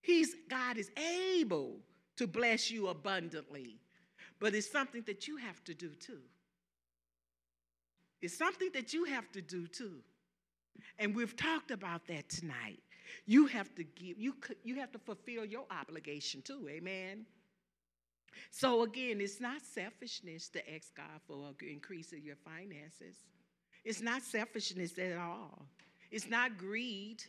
he's God is able to bless you abundantly. But it's something that you have to do too. It's something that you have to do too. And we've talked about that tonight. You have to give, you, you have to fulfill your obligation too. Amen. So again, it's not selfishness to ask God for an increase in your finances. It's not selfishness at all. It's not greed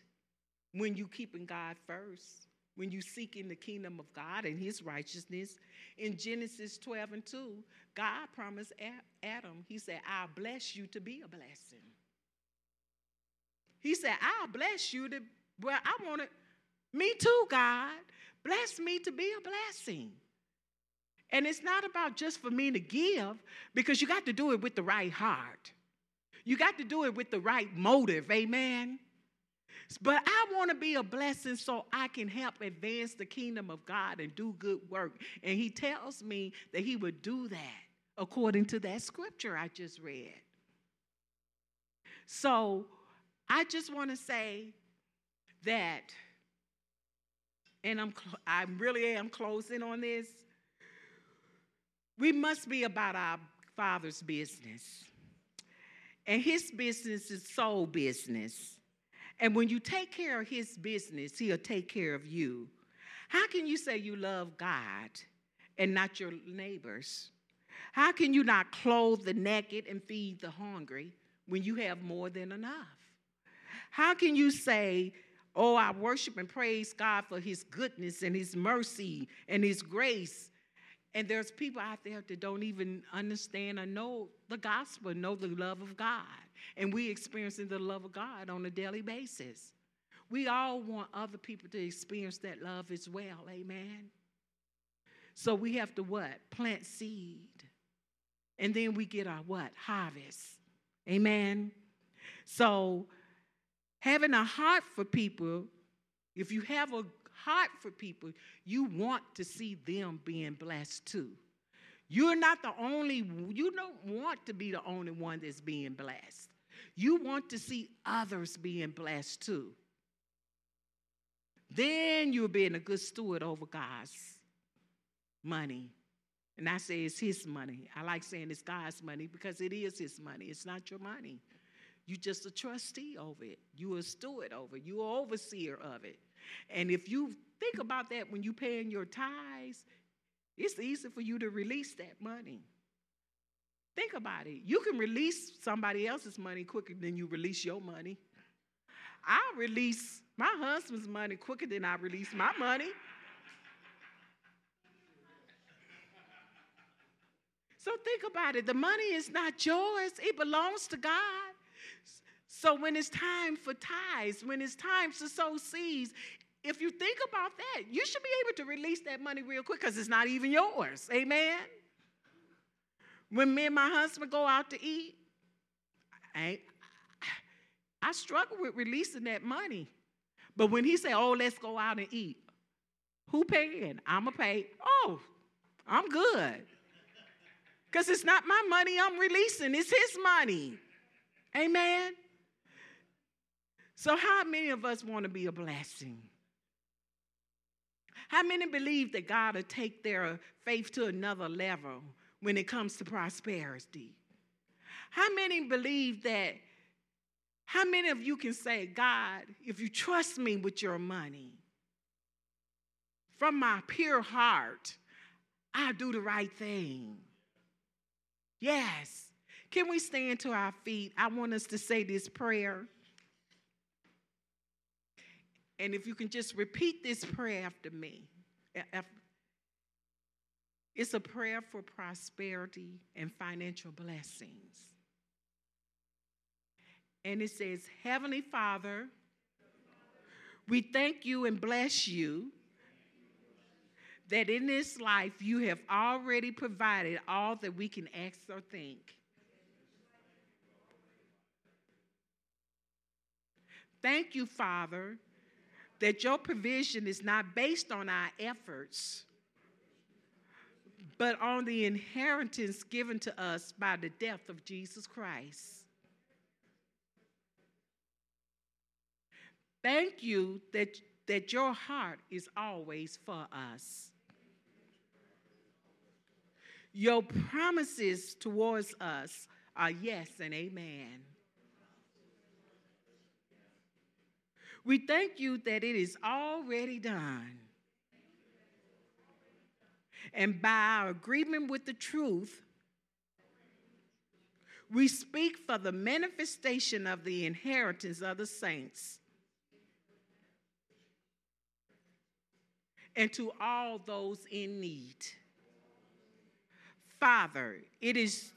when you keeping God first, when you seeking the kingdom of God and his righteousness. In Genesis 12 and 2, God promised Adam, he said, I'll bless you to be a blessing. He said, I'll bless you to, well, I want it, me too, God. Bless me to be a blessing. And it's not about just for me to give, because you got to do it with the right heart. You got to do it with the right motive, amen? But I want to be a blessing so I can help advance the kingdom of God and do good work. And he tells me that he would do that according to that scripture I just read. So I just want to say that, and I'm, I really am closing on this. We must be about our Father's business. And his business is soul business. And when you take care of his business, he'll take care of you. How can you say you love God and not your neighbors? How can you not clothe the naked and feed the hungry when you have more than enough? How can you say, Oh, I worship and praise God for his goodness and his mercy and his grace and there's people out there that don't even understand or know the gospel, know the love of God. And we experiencing the love of God on a daily basis. We all want other people to experience that love as well. Amen. So we have to what? Plant seed. And then we get our what? Harvest. Amen. So having a heart for people, if you have a heart for people, you want to see them being blessed too. You're not the only, you don't want to be the only one that's being blessed. You want to see others being blessed too. Then you're being a good steward over God's money. And I say it's his money. I like saying it's God's money because it is his money. It's not your money. You're just a trustee over it. You're a steward over it. You're an overseer of it. And if you think about that when you're paying your tithes, it's easy for you to release that money. Think about it. You can release somebody else's money quicker than you release your money. I release my husband's money quicker than I release my money. So think about it. The money is not yours, it belongs to God. So when it's time for tithes, when it's time to sow seeds, if you think about that, you should be able to release that money real quick because it's not even yours. Amen. When me and my husband go out to eat, I, I struggle with releasing that money. But when he say, "Oh, let's go out and eat," who paying? I'ma pay. Oh, I'm good. Because it's not my money I'm releasing, it's his money. Amen. So, how many of us want to be a blessing? How many believe that God will take their faith to another level when it comes to prosperity? How many believe that? How many of you can say, God, if you trust me with your money, from my pure heart, I'll do the right thing? Yes. Can we stand to our feet? I want us to say this prayer. And if you can just repeat this prayer after me. It's a prayer for prosperity and financial blessings. And it says, Heavenly Father, we thank you and bless you that in this life you have already provided all that we can ask or think. Thank you, Father, that your provision is not based on our efforts, but on the inheritance given to us by the death of Jesus Christ. Thank you that, that your heart is always for us. Your promises towards us are yes and amen. We thank you that it is already done. And by our agreement with the truth, we speak for the manifestation of the inheritance of the saints. And to all those in need. Father, it is,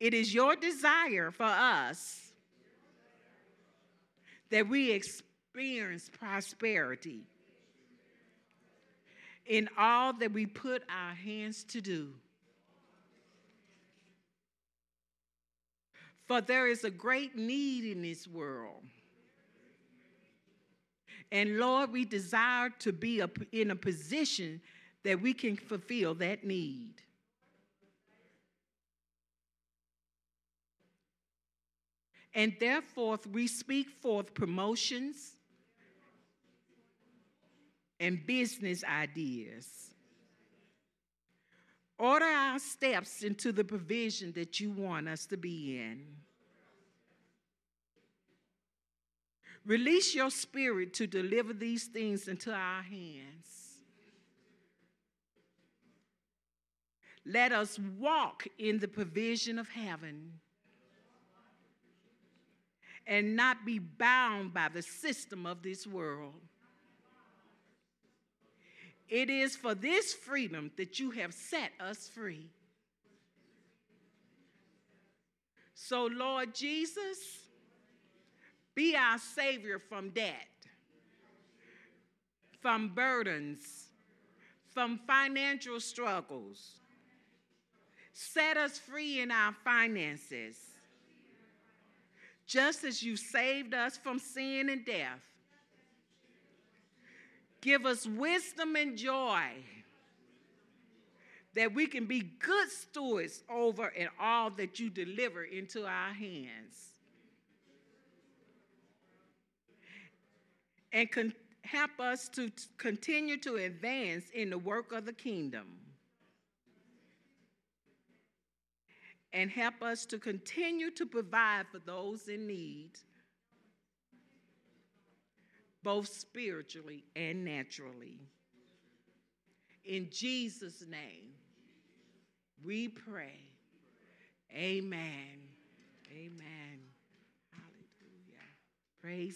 it is your desire for us that we experience experience prosperity in all that we put our hands to do. For there is a great need in this world. And Lord, we desire to be in a position that we can fulfill that need. And therefore, we speak forth promotions, and business ideas. Order our steps into the provision that you want us to be in. Release your spirit to deliver these things into our hands. Let us walk in the provision of heaven and not be bound by the system of this world. It is for this freedom that you have set us free. So, Lord Jesus, be our Savior from debt, from burdens, from financial struggles. Set us free in our finances, just as you saved us from sin and death. Give us wisdom and joy that we can be good stewards over and all that you deliver into our hands. And con- help us to t- continue to advance in the work of the kingdom. And help us to continue to provide for those in need both spiritually and naturally. In Jesus' name, we pray. Amen. Amen. Hallelujah. Praise